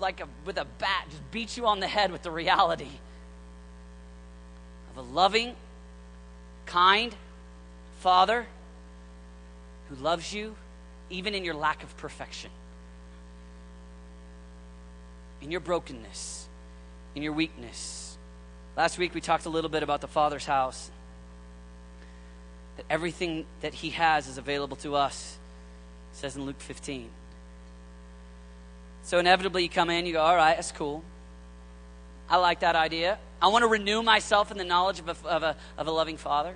like a, with a bat, just beat you on the head with the reality of a loving, kind Father who loves you even in your lack of perfection, in your brokenness, in your weakness. Last week we talked a little bit about the Father's house. That everything that He has is available to us, it says in Luke 15. So inevitably, you come in, you go, all right, that's cool. I like that idea. I want to renew myself in the knowledge of a, of a, of a loving Father.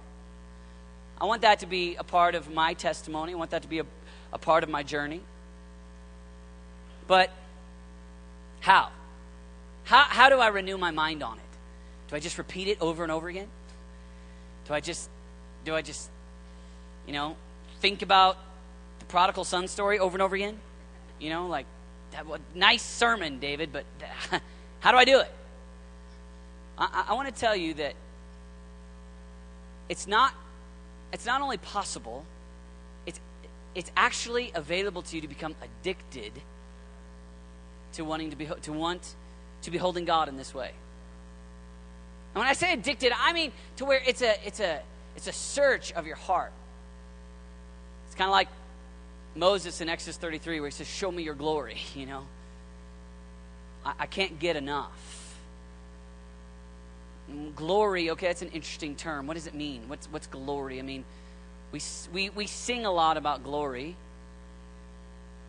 I want that to be a part of my testimony. I want that to be a, a part of my journey. But how? how? How do I renew my mind on it? Do I just repeat it over and over again? Do I just, do I just, you know, think about the prodigal son story over and over again? You know, like, was nice sermon, David, but how do I do it? I, I want to tell you that it's not it's not only possible, it's it's actually available to you to become addicted to wanting to be to want to be holding God in this way. And when I say addicted, I mean to where it's a it's a it's a search of your heart. It's kind of like Moses in Exodus 33, where he says, Show me your glory, you know. I, I can't get enough. Glory, okay, that's an interesting term. What does it mean? What's, what's glory? I mean, we, we, we sing a lot about glory.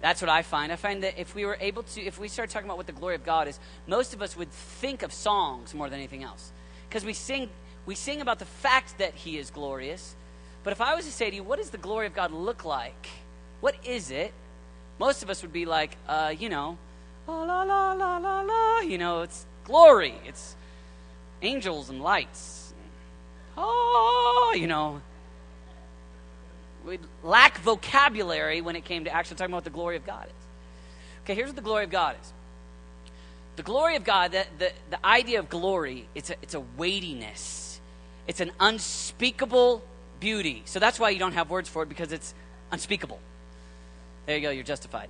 That's what I find. I find that if we were able to, if we start talking about what the glory of God is, most of us would think of songs more than anything else. Because we sing, we sing about the fact that He is glorious. But if I was to say to you, what does the glory of God look like? What is it? Most of us would be like, uh, you know, la la la la la. You know, it's glory. It's angels and lights. Oh, you know. We lack vocabulary when it came to actually talking about what the glory of God is. Okay, here's what the glory of God is. The glory of God, the, the, the idea of glory, it's a, it's a weightiness. It's an unspeakable beauty. So that's why you don't have words for it because it's unspeakable. There you go, you're justified.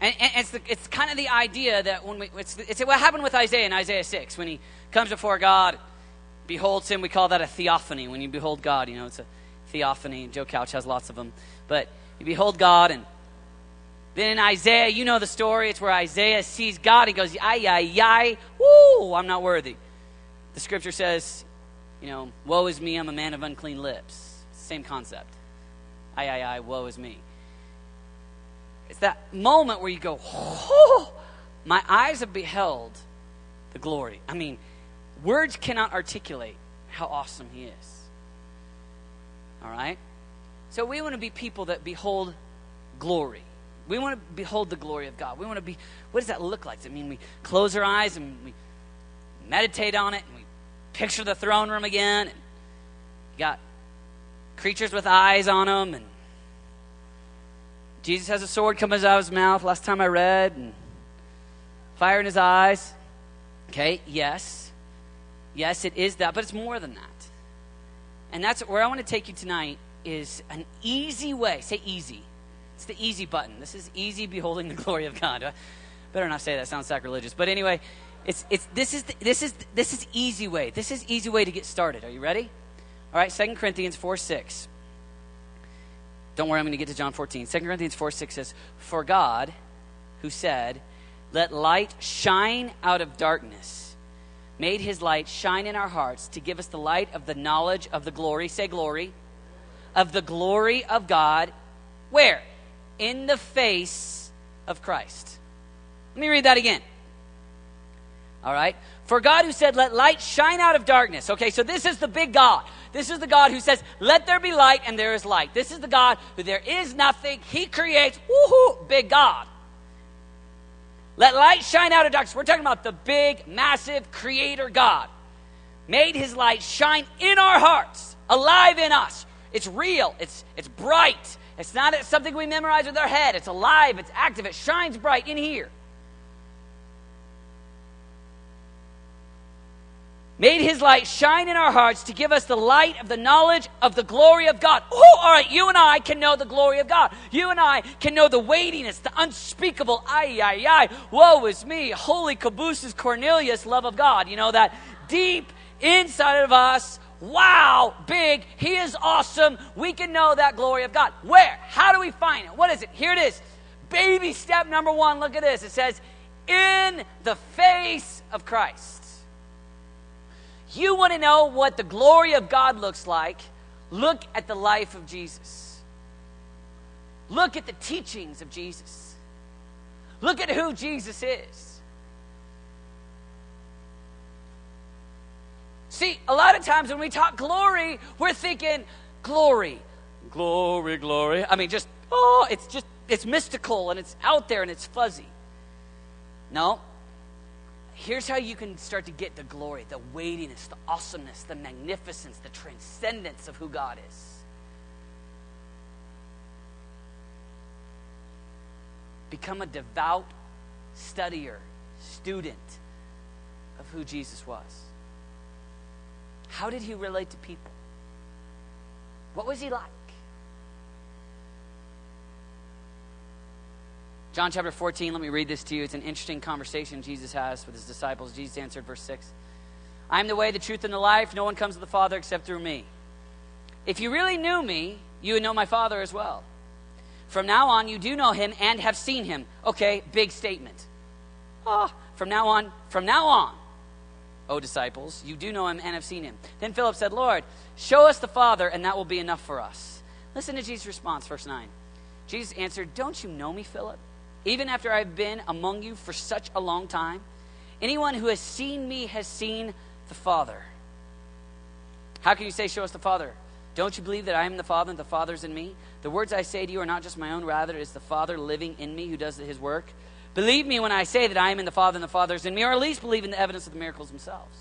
And, and it's, the, it's kind of the idea that when we, it's, it's what happened with Isaiah in Isaiah 6. When he comes before God, beholds him, we call that a theophany. When you behold God, you know, it's a theophany. Joe Couch has lots of them. But you behold God, and then in Isaiah, you know the story. It's where Isaiah sees God. He goes, ay, ay, ay, woo, I'm not worthy. The scripture says, you know, woe is me, I'm a man of unclean lips. Same concept. Ay, I, I, woe is me. It's that moment where you go, oh, my eyes have beheld the glory. I mean, words cannot articulate how awesome He is. All right? So we want to be people that behold glory. We want to behold the glory of God. We want to be, what does that look like? Does it mean we close our eyes and we meditate on it and we picture the throne room again? And you got creatures with eyes on them and Jesus has a sword coming out of his mouth, last time I read, and fire in his eyes. Okay, yes. Yes, it is that, but it's more than that. And that's where I want to take you tonight is an easy way. Say easy. It's the easy button. This is easy beholding the glory of God. Better not say that. Sounds sacrilegious. But anyway, it's it's this is the, this is this is easy way. This is easy way to get started. Are you ready? All right, Second Corinthians 4 6. Don't worry, I'm going to get to John 14. 2 Corinthians 4 6 says, For God, who said, Let light shine out of darkness, made his light shine in our hearts to give us the light of the knowledge of the glory, say glory, of the glory of God. Where? In the face of Christ. Let me read that again. All right? For God who said, Let light shine out of darkness. Okay, so this is the big God. This is the God who says, Let there be light, and there is light. This is the God who there is nothing. He creates, woohoo, big God. Let light shine out of darkness. We're talking about the big, massive creator God. Made his light shine in our hearts, alive in us. It's real, it's, it's bright. It's not something we memorize with our head. It's alive, it's active, it shines bright in here. Made his light shine in our hearts to give us the light of the knowledge of the glory of God. Oh, all right, you and I can know the glory of God. You and I can know the weightiness, the unspeakable, ay, ay, ay, woe is me, holy cabooses Cornelius love of God. You know, that deep inside of us, wow, big, he is awesome. We can know that glory of God. Where? How do we find it? What is it? Here it is. Baby step number one, look at this. It says, in the face of Christ. You want to know what the glory of God looks like? Look at the life of Jesus. Look at the teachings of Jesus. Look at who Jesus is. See, a lot of times when we talk glory, we're thinking glory, glory, glory. I mean, just, oh, it's just, it's mystical and it's out there and it's fuzzy. No, here's how you can start to get the glory, the weightiness, the awesomeness, the magnificence, the transcendence of who God is. Become a devout studier, student of who Jesus was. How did he relate to people? What was he like? John chapter 14, let me read this to you. It's an interesting conversation Jesus has with his disciples. Jesus answered, verse 6 I am the way, the truth, and the life. No one comes to the Father except through me. If you really knew me, you would know my Father as well. From now on, you do know him and have seen him. Okay, big statement. Ah, oh, from now on, from now on, O disciples, you do know him and have seen him. Then Philip said, Lord, show us the Father, and that will be enough for us. Listen to Jesus' response, verse 9. Jesus answered, Don't you know me, Philip? Even after I've been among you for such a long time? Anyone who has seen me has seen the Father. How can you say, Show us the Father? Don't you believe that I am the Father and the Father's in me? The words I say to you are not just my own, rather, it is the Father living in me who does his work. Believe me when I say that I am in the Father and the Father is in me, or at least believe in the evidence of the miracles themselves.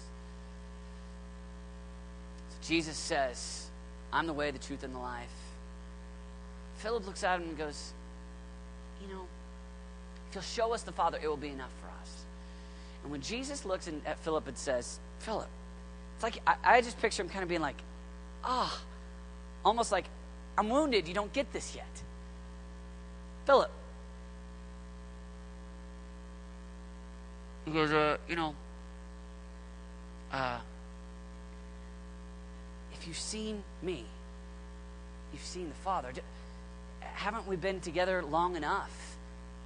So Jesus says, I'm the way, the truth, and the life. Philip looks at him and goes, You know, he'll show us the Father, it will be enough for us. And when Jesus looks in, at Philip and says, Philip, it's like I, I just picture him kind of being like, ah, oh, almost like, I'm wounded. You don't get this yet. Philip. He goes, uh, you know, uh, if you've seen me, you've seen the Father. Haven't we been together long enough?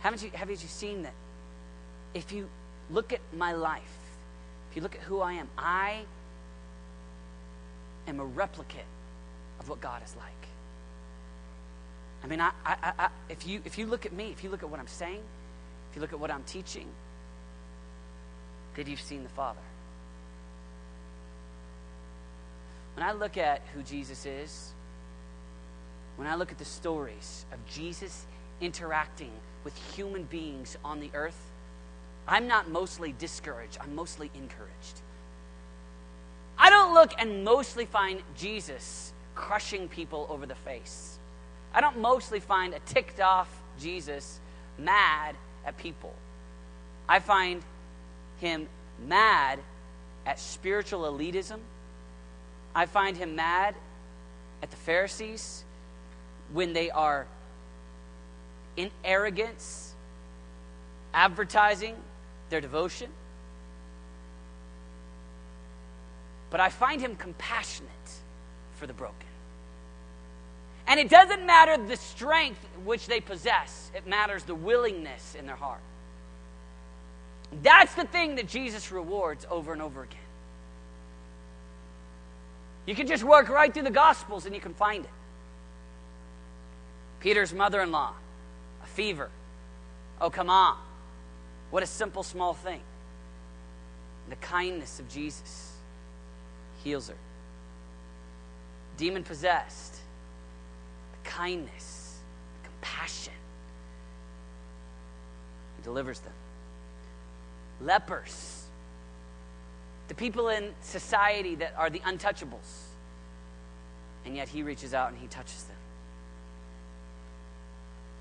Haven't you, haven't you seen that? If you look at my life, if you look at who I am, I am a replicate of what God is like. I mean, I, I, I, if, you, if you look at me, if you look at what I'm saying, if you look at what I'm teaching, then you've seen the Father. When I look at who Jesus is, when I look at the stories of Jesus interacting with human beings on the earth, I'm not mostly discouraged, I'm mostly encouraged. I don't look and mostly find Jesus crushing people over the face. I don't mostly find a ticked off Jesus mad at people. I find him mad at spiritual elitism. I find him mad at the Pharisees when they are in arrogance, advertising their devotion. But I find him compassionate for the broken. And it doesn't matter the strength which they possess, it matters the willingness in their heart. That's the thing that Jesus rewards over and over again. You can just work right through the Gospels and you can find it. Peter's mother in law fever. Oh, come on. What a simple, small thing. The kindness of Jesus heals her. Demon possessed, the kindness, the compassion, he delivers them. lepers, the people in society that are the untouchables. And yet he reaches out and he touches them.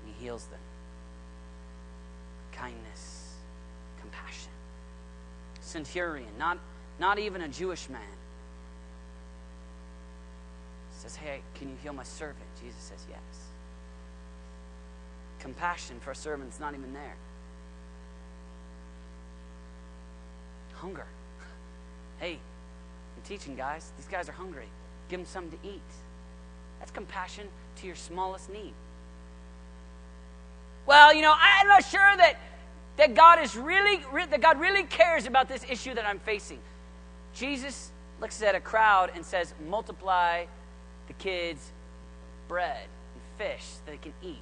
And he heals them. Kindness, compassion. Centurion, not, not even a Jewish man, says, Hey, can you heal my servant? Jesus says, Yes. Compassion for a servant is not even there. Hunger. Hey, I'm teaching guys. These guys are hungry. Give them something to eat. That's compassion to your smallest need. Well, you know, I'm not sure that, that God is really that God really cares about this issue that I'm facing. Jesus looks at a crowd and says, multiply the kids bread and fish that they can eat.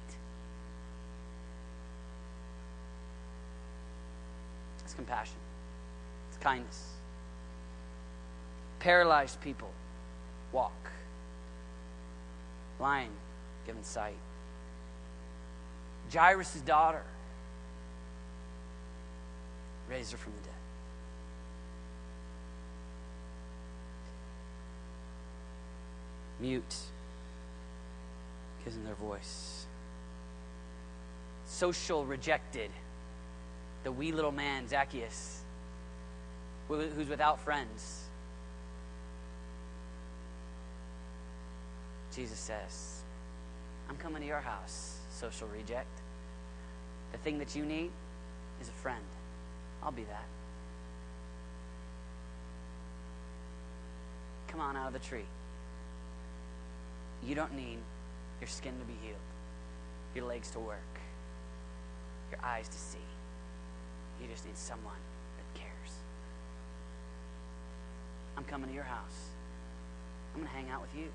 It's compassion. It's kindness. Paralyzed people walk. Blind given sight. Jairus' daughter raised her from the dead. Mute gives them their voice. Social rejected. The wee little man, Zacchaeus, who's without friends. Jesus says, I'm coming to your house, social reject. The thing that you need is a friend. I'll be that. Come on out of the tree. You don't need your skin to be healed, your legs to work, your eyes to see. You just need someone that cares. I'm coming to your house. I'm going to hang out with you.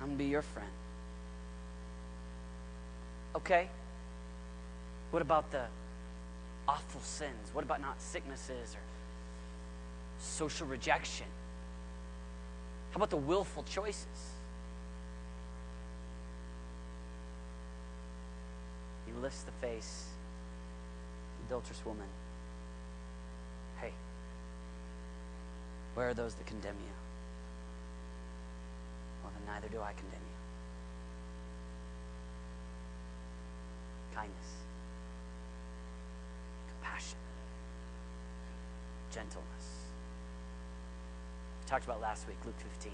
I'm going to be your friend. Okay? What about the awful sins? What about not sicknesses or social rejection? How about the willful choices? He lifts the face, adulterous woman. Hey, where are those that condemn you? Well, then neither do I condemn you. Kindness, compassion, gentleness We talked about last week, Luke 15.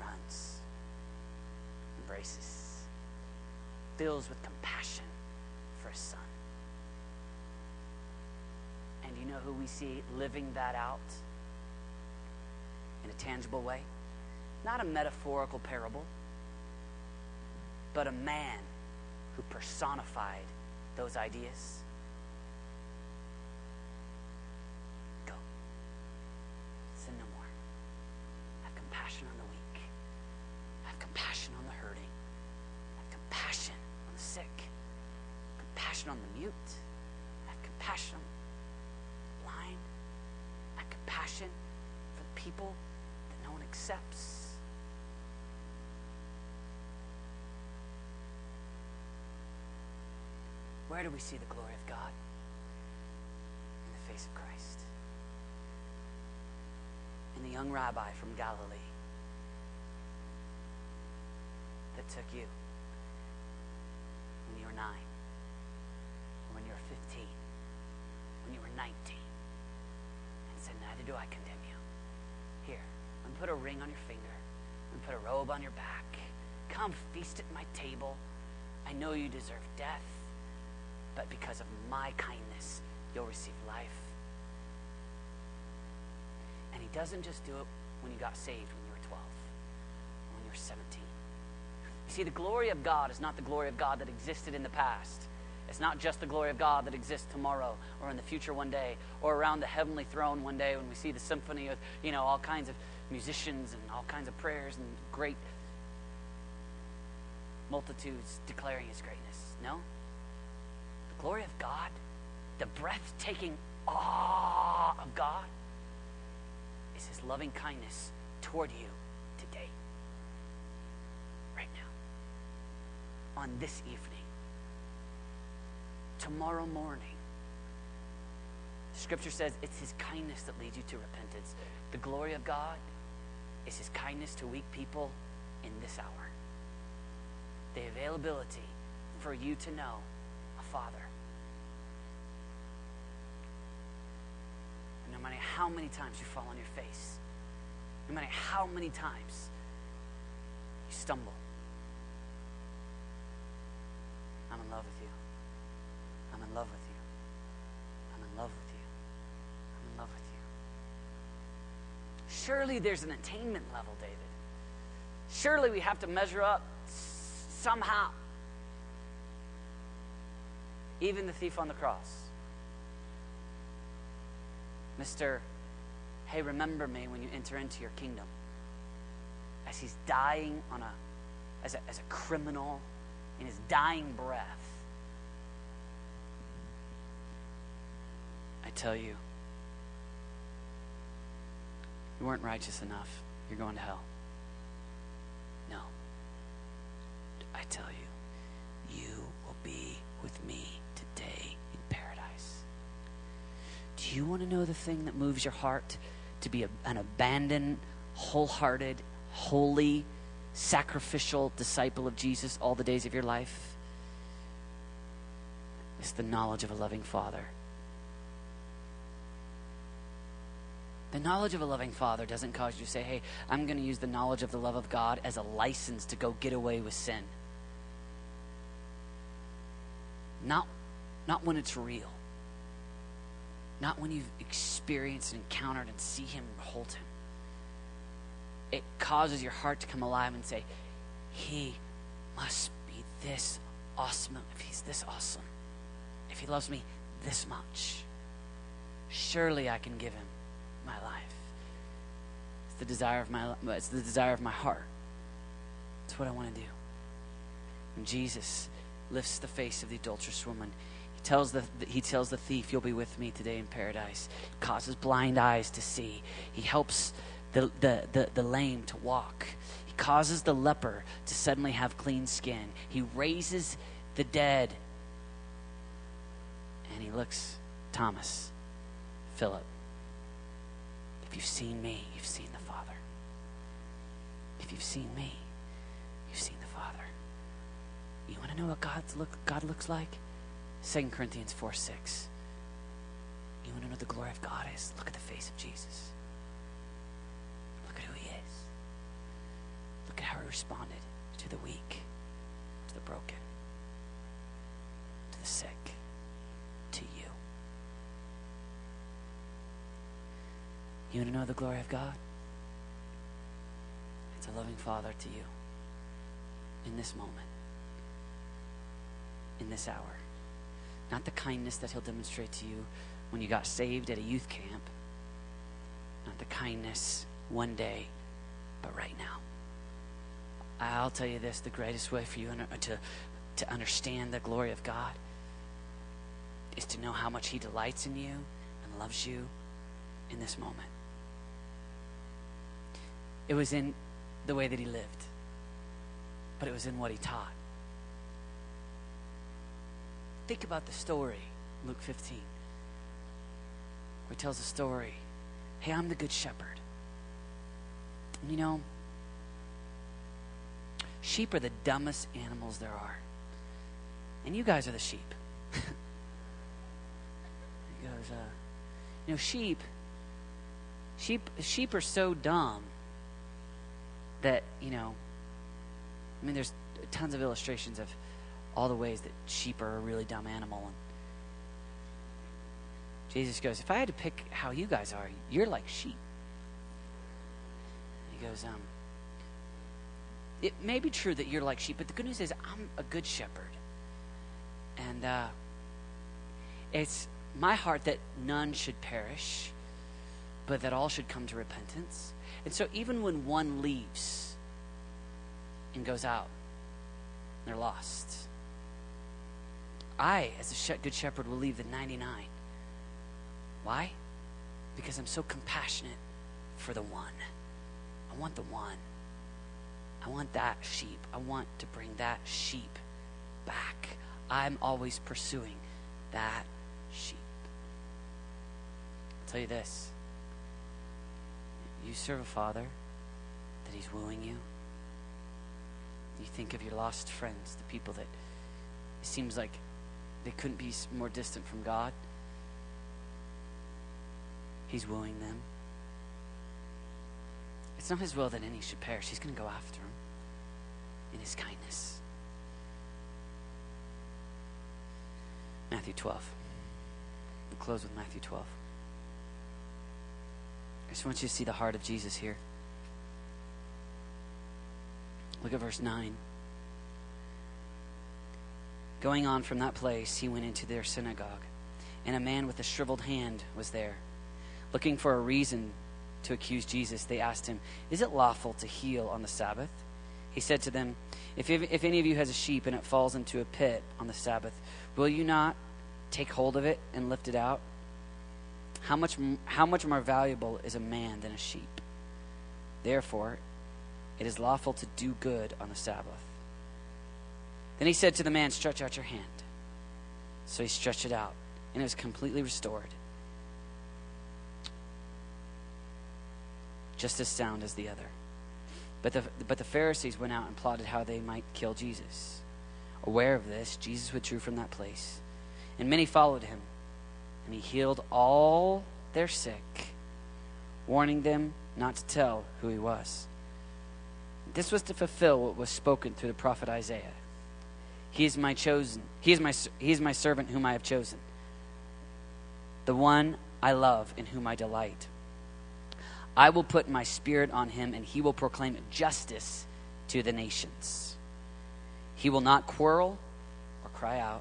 Runs, embraces, fills with compassion for his son. And you know who we see living that out in a tangible way? Not a metaphorical parable, but a man who personified those ideas. compassion on the mute. I have compassion on the blind. I have compassion for the people that no one accepts. Where do we see the glory of God? In the face of Christ. In the young rabbi from Galilee that took you when you were nine when you were 15, when you were 19, and said, Neither do I condemn you. Here, me put a ring on your finger, me put a robe on your back. Come feast at my table. I know you deserve death, but because of my kindness, you'll receive life. And he doesn't just do it when you got saved when you were 12, when you were 17. You see, the glory of God is not the glory of God that existed in the past. It's not just the glory of God that exists tomorrow or in the future one day or around the heavenly throne one day when we see the symphony of, you know, all kinds of musicians and all kinds of prayers and great multitudes declaring his greatness. No. The glory of God, the breathtaking awe of God is his loving kindness toward you today. Right now. On this evening tomorrow morning, Scripture says it's His kindness that leads you to repentance. The glory of God is His kindness to weak people in this hour. The availability for you to know a Father. And no matter how many times you fall on your face, no matter how many times you stumble, I'm in love with you. I'm in love with you. I'm in love with you. I'm in love with you. Surely there's an attainment level, David. Surely we have to measure up somehow. Even the thief on the cross. Mr. Hey, remember me when you enter into your kingdom. As he's dying on a as a, as a criminal in his dying breath. I tell you, you weren't righteous enough. You're going to hell. No. I tell you, you will be with me today in paradise. Do you want to know the thing that moves your heart to be a, an abandoned, wholehearted, holy, sacrificial disciple of Jesus all the days of your life? It's the knowledge of a loving Father. The knowledge of a loving Father doesn't cause you to say, hey, I'm going to use the knowledge of the love of God as a license to go get away with sin. Not, not when it's real. Not when you've experienced and encountered and see Him hold Him. It causes your heart to come alive and say, He must be this awesome. If He's this awesome, if He loves me this much, surely I can give Him my life. It's the desire of my it's the desire of my heart. It's what I want to do. When Jesus lifts the face of the adulterous woman, tells the he tells the thief, "You'll be with me today in paradise." Causes blind eyes to see. He helps the, the, the, the lame to walk. He causes the leper to suddenly have clean skin. He raises the dead. And he looks, Thomas, Philip, if you've seen me, you've seen the Father. If you've seen me, you've seen the Father. You want to know what God's look, God looks like? 2 Corinthians 4 6. You want to know the glory of God is? Look at the face of Jesus. Look at who he is. Look at how he responded to the weak, to the broken, to the sick, to you. You want to know the glory of God? It's a loving Father to you in this moment, in this hour. Not the kindness that He'll demonstrate to you when you got saved at a youth camp, not the kindness one day, but right now. I'll tell you this the greatest way for you to, to understand the glory of God is to know how much He delights in you and loves you in this moment. It was in the way that He lived, but it was in what He taught. Think about the story, Luke 15, where He tells a story Hey, I'm the Good Shepherd. And you know, sheep are the dumbest animals there are. And you guys are the sheep. he goes, uh, you know, sheep, sheep, sheep are so dumb that, you know, I mean, there's tons of illustrations of all the ways that sheep are a really dumb animal. And Jesus goes, if I had to pick how you guys are, you're like sheep. He goes, um, it may be true that you're like sheep, but the good news is I'm a good shepherd. And uh, it's my heart that none should perish, but that all should come to repentance. And so even when one leaves and goes out, they're lost. I, as a good shepherd, will leave the 99. Why? Because I'm so compassionate for the one. I want the one. I want that sheep. I want to bring that sheep back. I'm always pursuing that sheep. I'll tell you this you serve a father that he's wooing you. You think of your lost friends, the people that it seems like they couldn't be more distant from God. He's wooing them. It's not his will that any should perish. He's going to go after them in his kindness. Matthew 12. We'll close with Matthew 12. I just want you to see the heart of Jesus here. Look at verse 9. Going on from that place, he went into their synagogue, and a man with a shriveled hand was there. Looking for a reason to accuse Jesus, they asked him, Is it lawful to heal on the Sabbath? He said to them, if, if any of you has a sheep and it falls into a pit on the Sabbath, will you not take hold of it and lift it out? How much, how much more valuable is a man than a sheep? Therefore, it is lawful to do good on the Sabbath. Then he said to the man, Stretch out your hand. So he stretched it out, and it was completely restored. Just as sound as the other. But the, but the Pharisees went out and plotted how they might kill Jesus. Aware of this, Jesus withdrew from that place, and many followed him. And he healed all their sick, warning them not to tell who he was. This was to fulfill what was spoken through the prophet Isaiah. He is my chosen. He is my, he is my servant whom I have chosen. The one I love in whom I delight. I will put my spirit on him, and he will proclaim justice to the nations. He will not quarrel or cry out.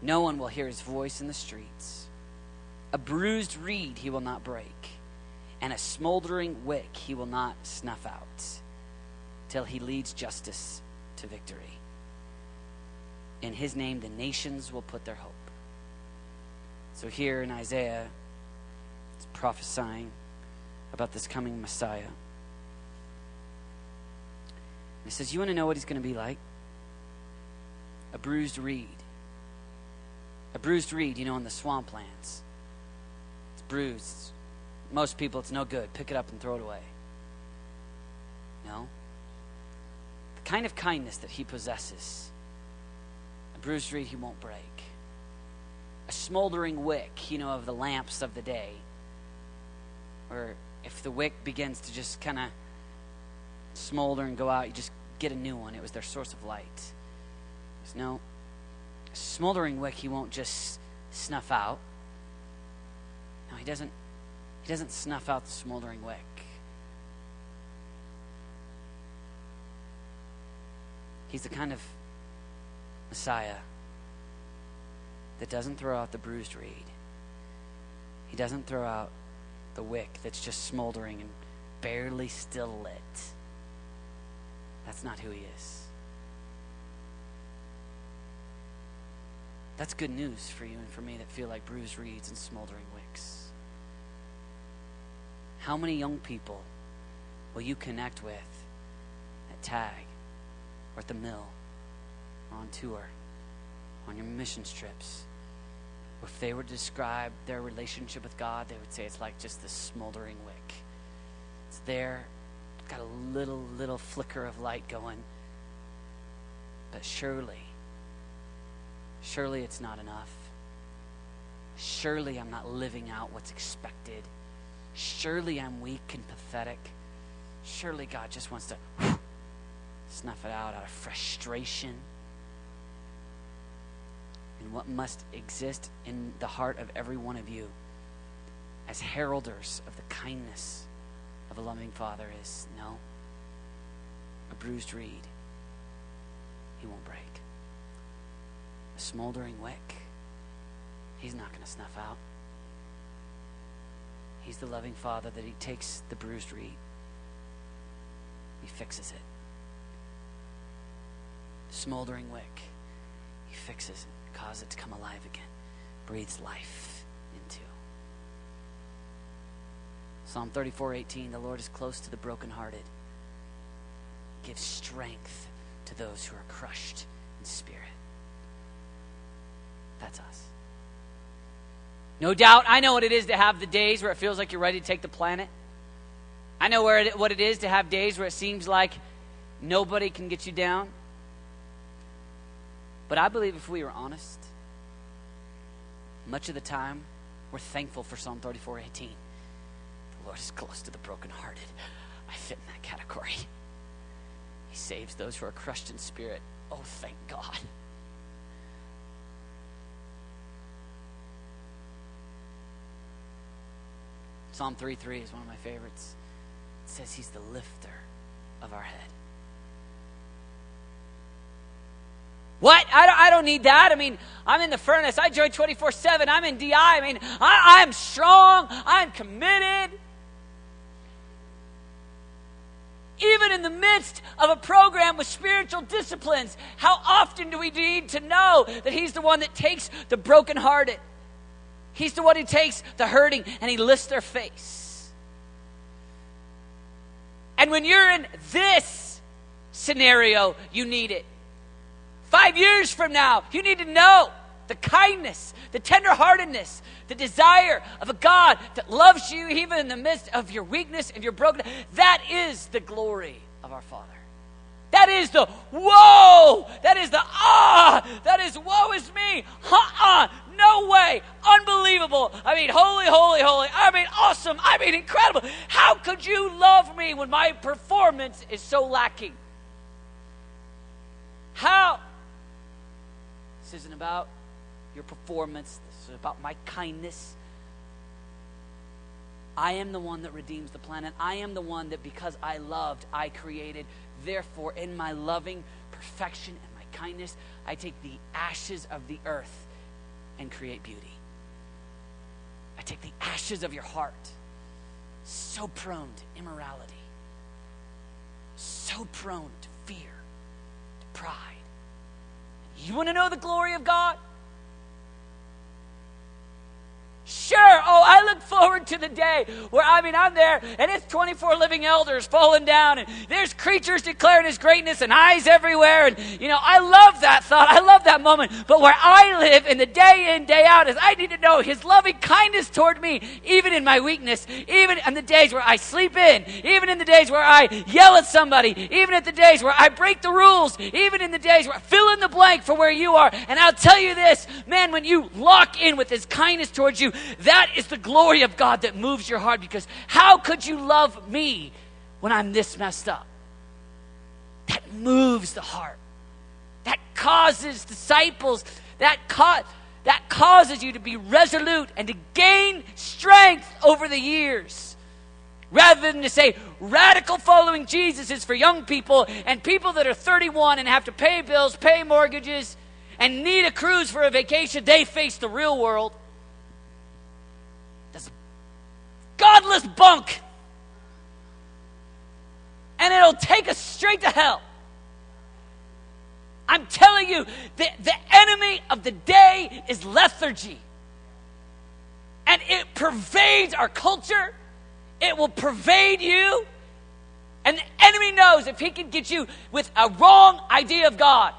No one will hear his voice in the streets. A bruised reed he will not break, and a smoldering wick he will not snuff out, till he leads justice to victory. In his name, the nations will put their hope. So, here in Isaiah, it's prophesying about this coming Messiah. He says, You want to know what he's going to be like? A bruised reed. A bruised reed, you know, in the swamplands. It's bruised. Most people, it's no good. Pick it up and throw it away. No? Kind of kindness that he possesses, a bruised he won't break. A smoldering wick, you know, of the lamps of the day or if the wick begins to just kind of smolder and go out, you just get a new one. It was their source of light. There's no smoldering wick he won't just snuff out. No, he doesn't he doesn't snuff out the smoldering wick. He's the kind of Messiah that doesn't throw out the bruised reed. He doesn't throw out the wick that's just smoldering and barely still lit. That's not who he is. That's good news for you and for me that feel like bruised reeds and smoldering wicks. How many young people will you connect with at TAG or at the mill or on tour, on your mission trips? if they were to describe their relationship with God, they would say it's like just this smoldering wick. It's there, got a little, little flicker of light going. But surely, surely it's not enough. Surely I'm not living out what's expected. Surely I'm weak and pathetic. Surely God just wants to snuff it out out of frustration and what must exist in the heart of every one of you as heralders of the kindness of a loving Father is no, a bruised reed he won't break, a smoldering wick he's not going to snuff out. He's the loving Father that he takes the bruised reed, he fixes it. Smoldering wick, he fixes it causes it to come alive again, breathes life into. Psalm 34 18 The Lord is close to the brokenhearted, gives strength to those who are crushed in spirit. That's us. No doubt, I know what it is to have the days where it feels like you're ready to take the planet. I know where it, what it is to have days where it seems like nobody can get you down. But I believe if we are honest, much of the time we're thankful for Psalm 34 18. The Lord is close to the brokenhearted. I fit in that category. He saves those who are crushed in spirit. Oh, thank God. Psalm 3:3 is one of my favorites. It says he's the lifter of our head. What? I don't, I don't need that. I mean, I'm in the furnace. I join 24 7. I'm in DI. I mean, I, I'm strong. I'm committed. Even in the midst of a program with spiritual disciplines, how often do we need to know that He's the one that takes the brokenhearted? He's the one who takes the hurting and he lifts their face. And when you're in this scenario, you need it. Five years from now, you need to know the kindness, the tenderheartedness, the desire of a God that loves you even in the midst of your weakness and your brokenness. That is the glory of our Father. That is the whoa. That is the ah. That is woe is me. Uh-uh. No way. Unbelievable. I mean, holy, holy, holy. I mean, awesome. I mean, incredible. How could you love me when my performance is so lacking? How? This isn't about your performance. This is about my kindness. I am the one that redeems the planet. I am the one that because I loved, I created. Therefore, in my loving perfection and my kindness, I take the ashes of the earth and create beauty. I take the ashes of your heart, so prone to immorality, so prone to fear, to pride. You want to know the glory of God? Sure. Oh, I look forward to the day where, I mean, I'm there and it's 24 living elders falling down and there's creatures declaring his greatness and eyes everywhere. And, you know, I love that thought. I love that moment. But where I live in the day in, day out is I need to know his loving kindness toward me, even in my weakness, even in the days where I sleep in, even in the days where I yell at somebody, even at the days where I break the rules, even in the days where I fill in the blank for where you are. And I'll tell you this, man, when you lock in with his kindness towards you, that is the glory of God that moves your heart because how could you love me when I'm this messed up? That moves the heart. That causes disciples, that, ca- that causes you to be resolute and to gain strength over the years. Rather than to say radical following Jesus is for young people and people that are 31 and have to pay bills, pay mortgages, and need a cruise for a vacation, they face the real world. Godless bunk. And it'll take us straight to hell. I'm telling you, the, the enemy of the day is lethargy. And it pervades our culture, it will pervade you. And the enemy knows if he can get you with a wrong idea of God,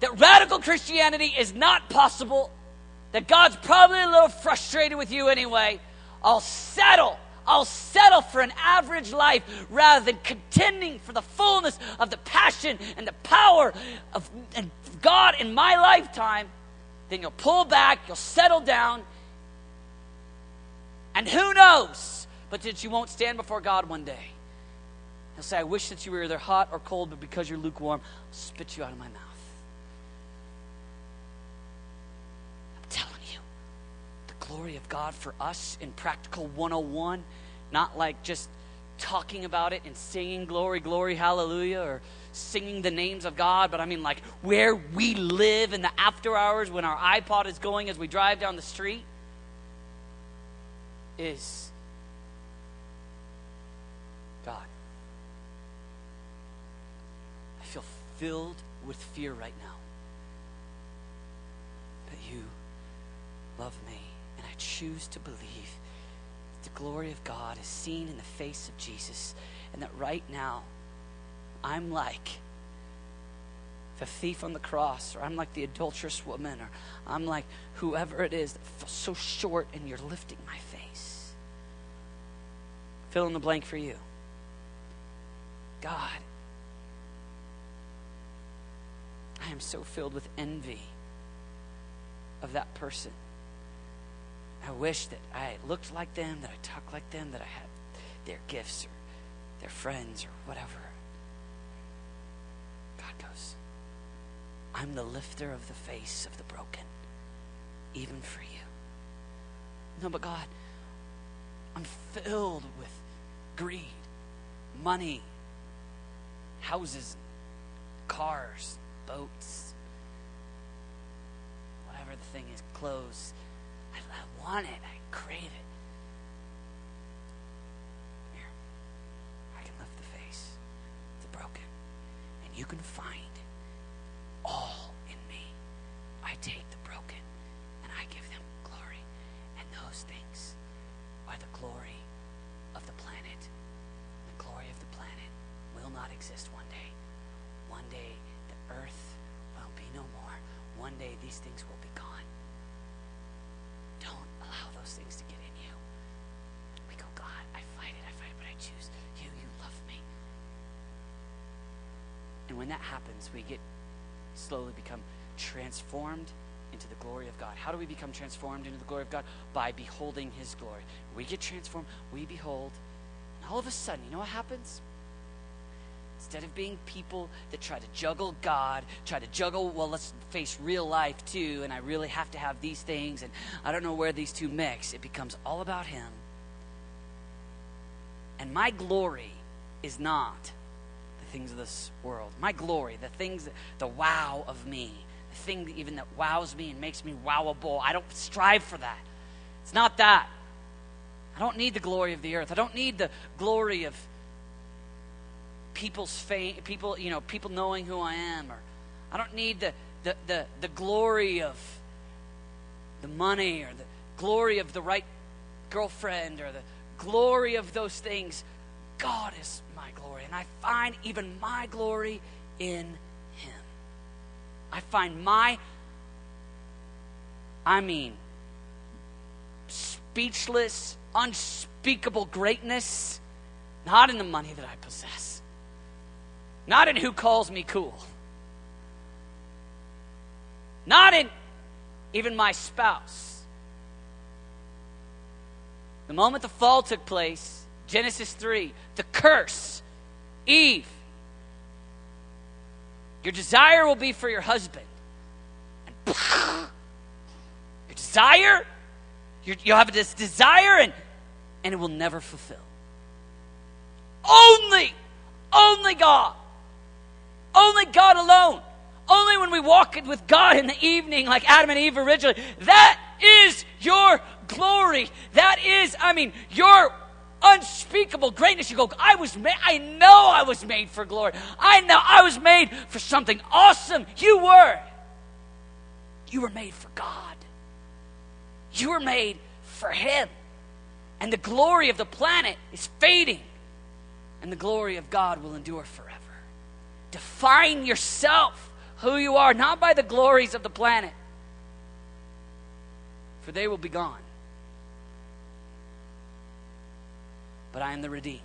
that radical Christianity is not possible, that God's probably a little frustrated with you anyway, I'll settle. I'll settle for an average life rather than contending for the fullness of the passion and the power of God in my lifetime. Then you'll pull back, you'll settle down, and who knows but that you won't stand before God one day. He'll say, I wish that you were either hot or cold, but because you're lukewarm, I'll spit you out of my mouth. Glory of God for us in Practical 101, not like just talking about it and singing glory, glory, hallelujah, or singing the names of God, but I mean like where we live in the after hours when our iPod is going as we drive down the street is God. I feel filled with fear right now that you love me choose to believe that the glory of God is seen in the face of Jesus, and that right now I'm like the thief on the cross, or I'm like the adulterous woman, or I'm like whoever it is that falls so short and you're lifting my face. Fill in the blank for you. God, I am so filled with envy of that person. I wish that I looked like them, that I talked like them, that I had their gifts or their friends or whatever. God goes, I'm the lifter of the face of the broken, even for you. No, but God, I'm filled with greed, money, houses, cars, boats, whatever the thing is, clothes. I, I want it. I crave it. Here, I can lift the face, the broken, and you can find all in me. I take the broken and I give them glory, and those things are the glory of the planet. The glory of the planet will not exist one day. One day, the earth will be no more. One day, these things will be gone. Those things to get in you. We go, God, I fight it, I fight it, but I choose you. You love me. And when that happens, we get slowly become transformed into the glory of God. How do we become transformed into the glory of God? By beholding His glory. We get transformed, we behold, and all of a sudden, you know what happens? Instead of being people that try to juggle God, try to juggle, well, let's face real life too, and I really have to have these things, and I don't know where these two mix, it becomes all about Him. And my glory is not the things of this world. My glory, the things, the wow of me, the thing that even that wows me and makes me wowable. I don't strive for that. It's not that. I don't need the glory of the earth. I don't need the glory of people's fame, people, you know, people knowing who I am, or I don't need the, the, the, the glory of the money or the glory of the right girlfriend or the glory of those things. God is my glory, and I find even my glory in Him. I find my, I mean, speechless, unspeakable greatness not in the money that I possess, not in who calls me cool, not in even my spouse. The moment the fall took place, Genesis 3, the curse, Eve, your desire will be for your husband. And your desire, you'll have this desire and, and it will never fulfill. Only, only God. Only God alone. Only when we walk with God in the evening, like Adam and Eve originally. That is your glory. That is, I mean, your unspeakable greatness. You go, I was made, I know I was made for glory. I know I was made for something awesome. You were. You were made for God. You were made for Him. And the glory of the planet is fading and the glory of God will endure forever. Define yourself, who you are, not by the glories of the planet, for they will be gone. But I am the redeemed.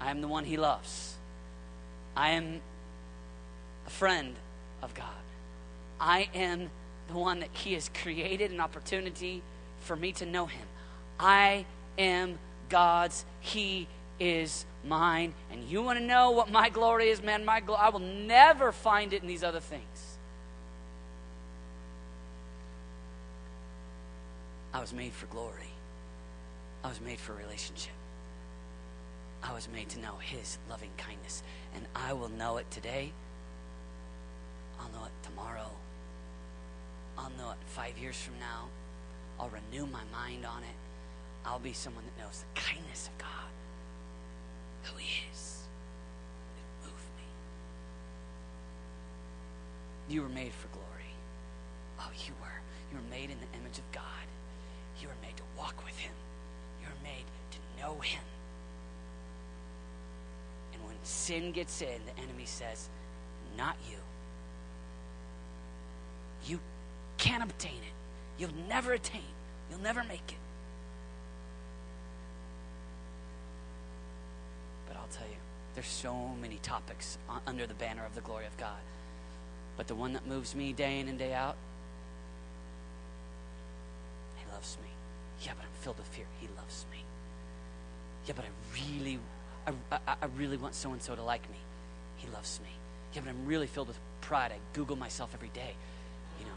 I am the one he loves. I am a friend of God. I am the one that he has created an opportunity for me to know him. I am God's. He is mine. And you want to know what my glory is, man? My glo- I will never find it in these other things. I was made for glory. I was made for relationship. I was made to know His loving kindness. And I will know it today. I'll know it tomorrow. I'll know it five years from now. I'll renew my mind on it. I'll be someone that knows the kindness of God who He is. It moved me. You were made for glory. Oh, you were. You were made in the image of God. You were made to walk with Him. You were made to know Him. And when sin gets in, the enemy says, Not you. You can't obtain it. You'll never attain. You'll never make it. I'll tell you, there's so many topics under the banner of the glory of God. But the one that moves me day in and day out, He loves me. Yeah, but I'm filled with fear. He loves me. Yeah, but I really, I, I, I really want so and so to like me. He loves me. Yeah, but I'm really filled with pride. I Google myself every day. You know,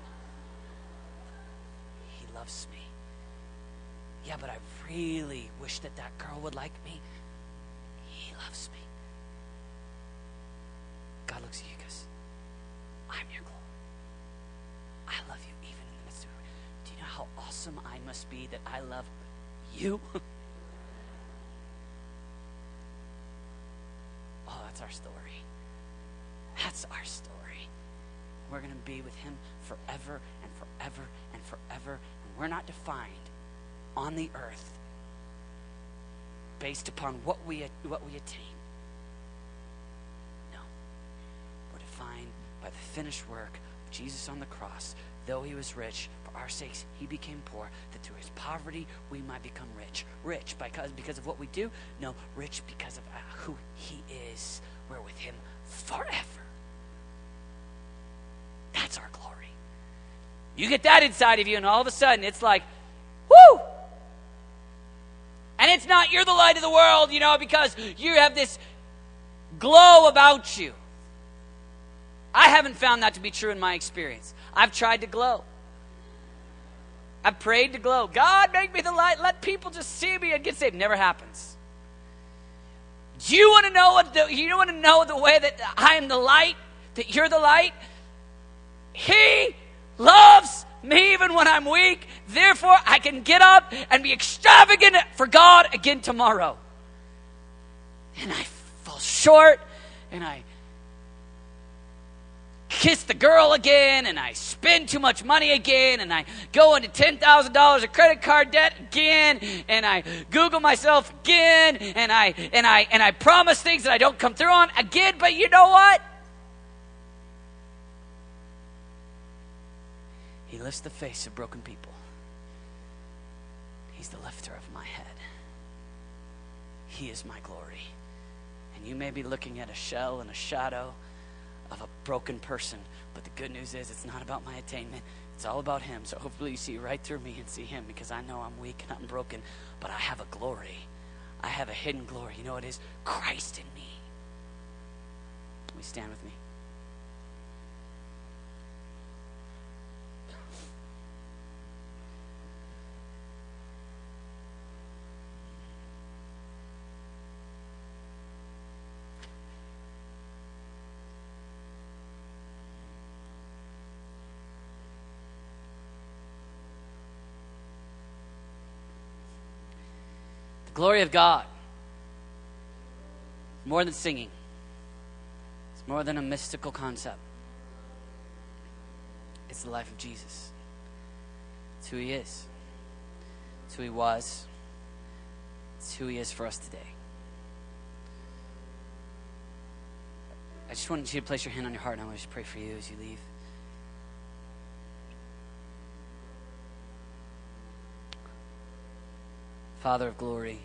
He loves me. Yeah, but I really wish that that girl would like me. Loves me. God looks at you and goes, I'm your glory. I love you even in the midst of it. Do you know how awesome I must be that I love you? oh, that's our story. That's our story. We're going to be with him forever and forever and forever. And we're not defined on the earth based upon what we, what we attain. No. We're defined by the finished work of Jesus on the cross. Though he was rich, for our sakes he became poor, that through his poverty we might become rich. Rich because, because of what we do? No, rich because of uh, who he is. We're with him forever. That's our glory. You get that inside of you, and all of a sudden it's like, whoo! And not you're the light of the world, you know, because you have this glow about you. I haven't found that to be true in my experience. I've tried to glow. I've prayed to glow. God, make me the light. Let people just see me and get saved. Never happens. Do you want to know what the, you want to know the way that I am the light, that you're the light? He loves me even when I'm weak. Therefore, I can get up and be extravagant for God again tomorrow. And I fall short and I kiss the girl again and I spend too much money again and I go into $10,000 of credit card debt again and I google myself again and I and I and I promise things that I don't come through on again but you know what He lifts the face of broken people He's the lifter of my head He is my glory and you may be looking at a shell and a shadow of a broken person. But the good news is, it's not about my attainment. It's all about Him. So hopefully you see right through me and see Him because I know I'm weak and I'm broken, but I have a glory. I have a hidden glory. You know what it is? Christ in me. We stand with me. Glory of God. More than singing, it's more than a mystical concept. It's the life of Jesus. It's who He is, it's who He was, it's who He is for us today. I just want you to place your hand on your heart and I want to just pray for you as you leave. Father of glory.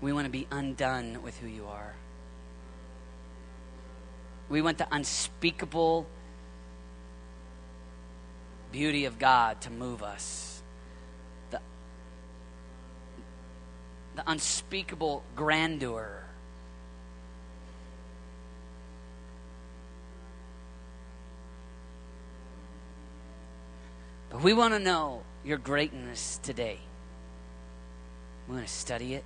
We want to be undone with who you are. We want the unspeakable beauty of God to move us. The, the unspeakable grandeur We want to know your greatness today. We want to study it.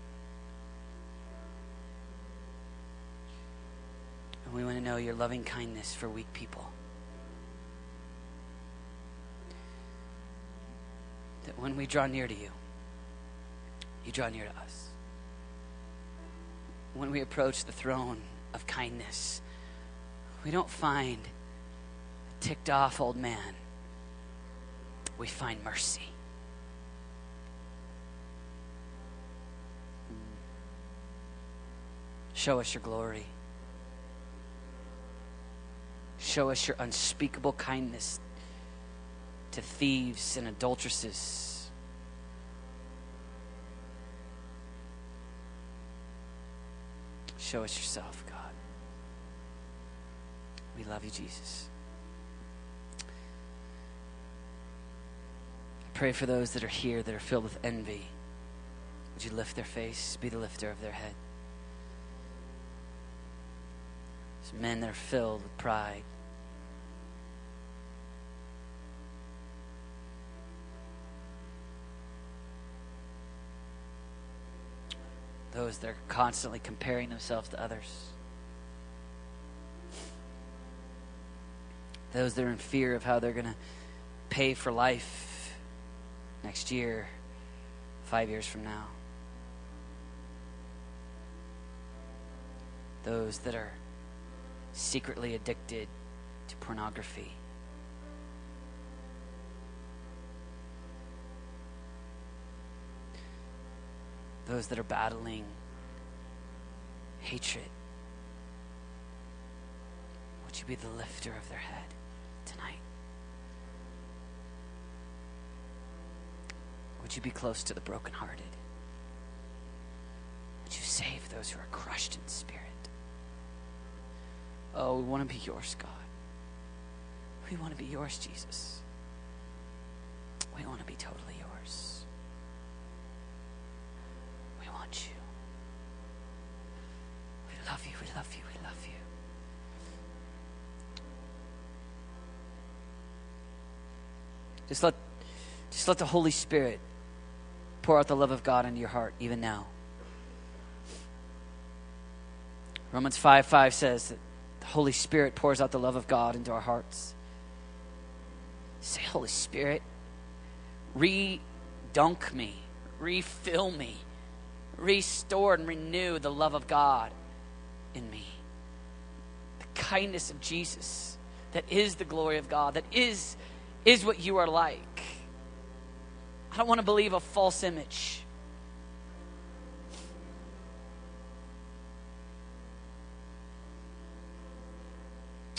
And we want to know your loving kindness for weak people. That when we draw near to you, you draw near to us. When we approach the throne of kindness, we don't find a ticked off old man we find mercy. Show us your glory. Show us your unspeakable kindness to thieves and adulteresses. Show us yourself, God. We love you, Jesus. Pray for those that are here that are filled with envy. Would you lift their face, be the lifter of their head? There's men that are filled with pride. Those that are constantly comparing themselves to others. Those that are in fear of how they're going to pay for life next year, five years from now. Those that are secretly addicted to pornography. Those that are battling hatred. Would you be the lifter of their head tonight? Would you be close to the brokenhearted? Would you save those who are crushed in spirit? Oh, we want to be yours, God. We want to be yours, Jesus. We want to be totally yours. We want you. We love you. We love you. We love you. Just let, just let the Holy Spirit pour out the love of God into your heart, even now. Romans 5 5 says that the Holy Spirit pours out the love of God into our hearts. Say, Holy Spirit, re dunk me, refill me, restore and renew the love of God in me. The kindness of Jesus that is the glory of God, that is, is what you are like. I don't want to believe a false image.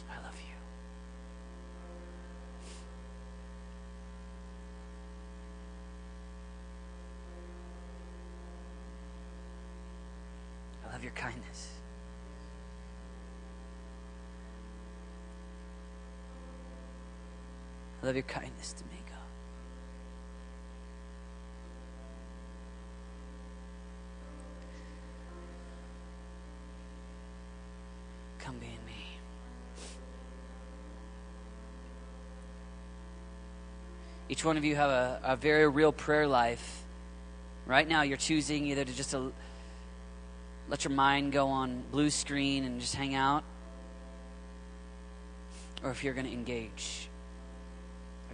I love you. I love your kindness. I love your kindness to me, God. Come be in me. Each one of you have a, a very real prayer life. Right now, you're choosing either to just to let your mind go on blue screen and just hang out, or if you're going to engage.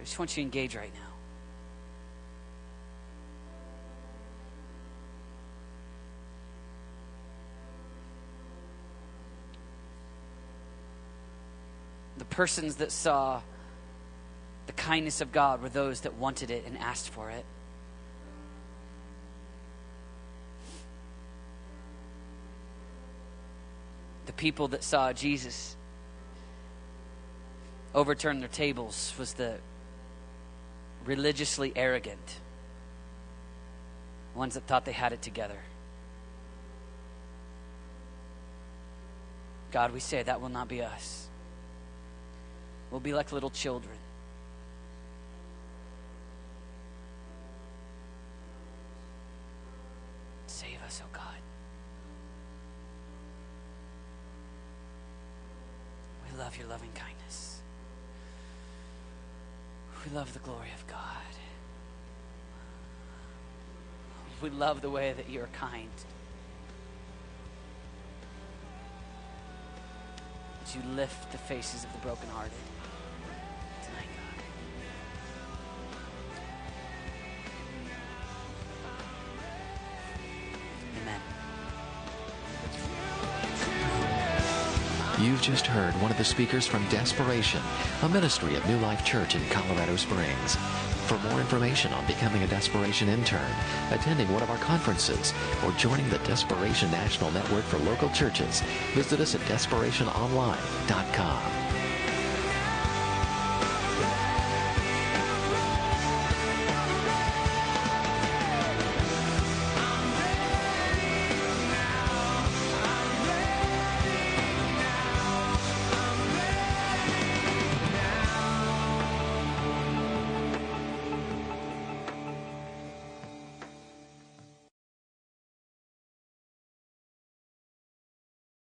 I just want you to engage right now. The persons that saw the kindness of God were those that wanted it and asked for it. The people that saw Jesus overturn their tables was the religiously arrogant ones that thought they had it together. God, we say that will not be us. We'll be like little children. Save us, oh God. We love your loving kindness. We love the glory of God. We love the way that you're kind. That you lift the faces of the brokenhearted You've just heard one of the speakers from Desperation, a ministry of New Life Church in Colorado Springs. For more information on becoming a Desperation intern, attending one of our conferences, or joining the Desperation National Network for local churches, visit us at desperationonline.com.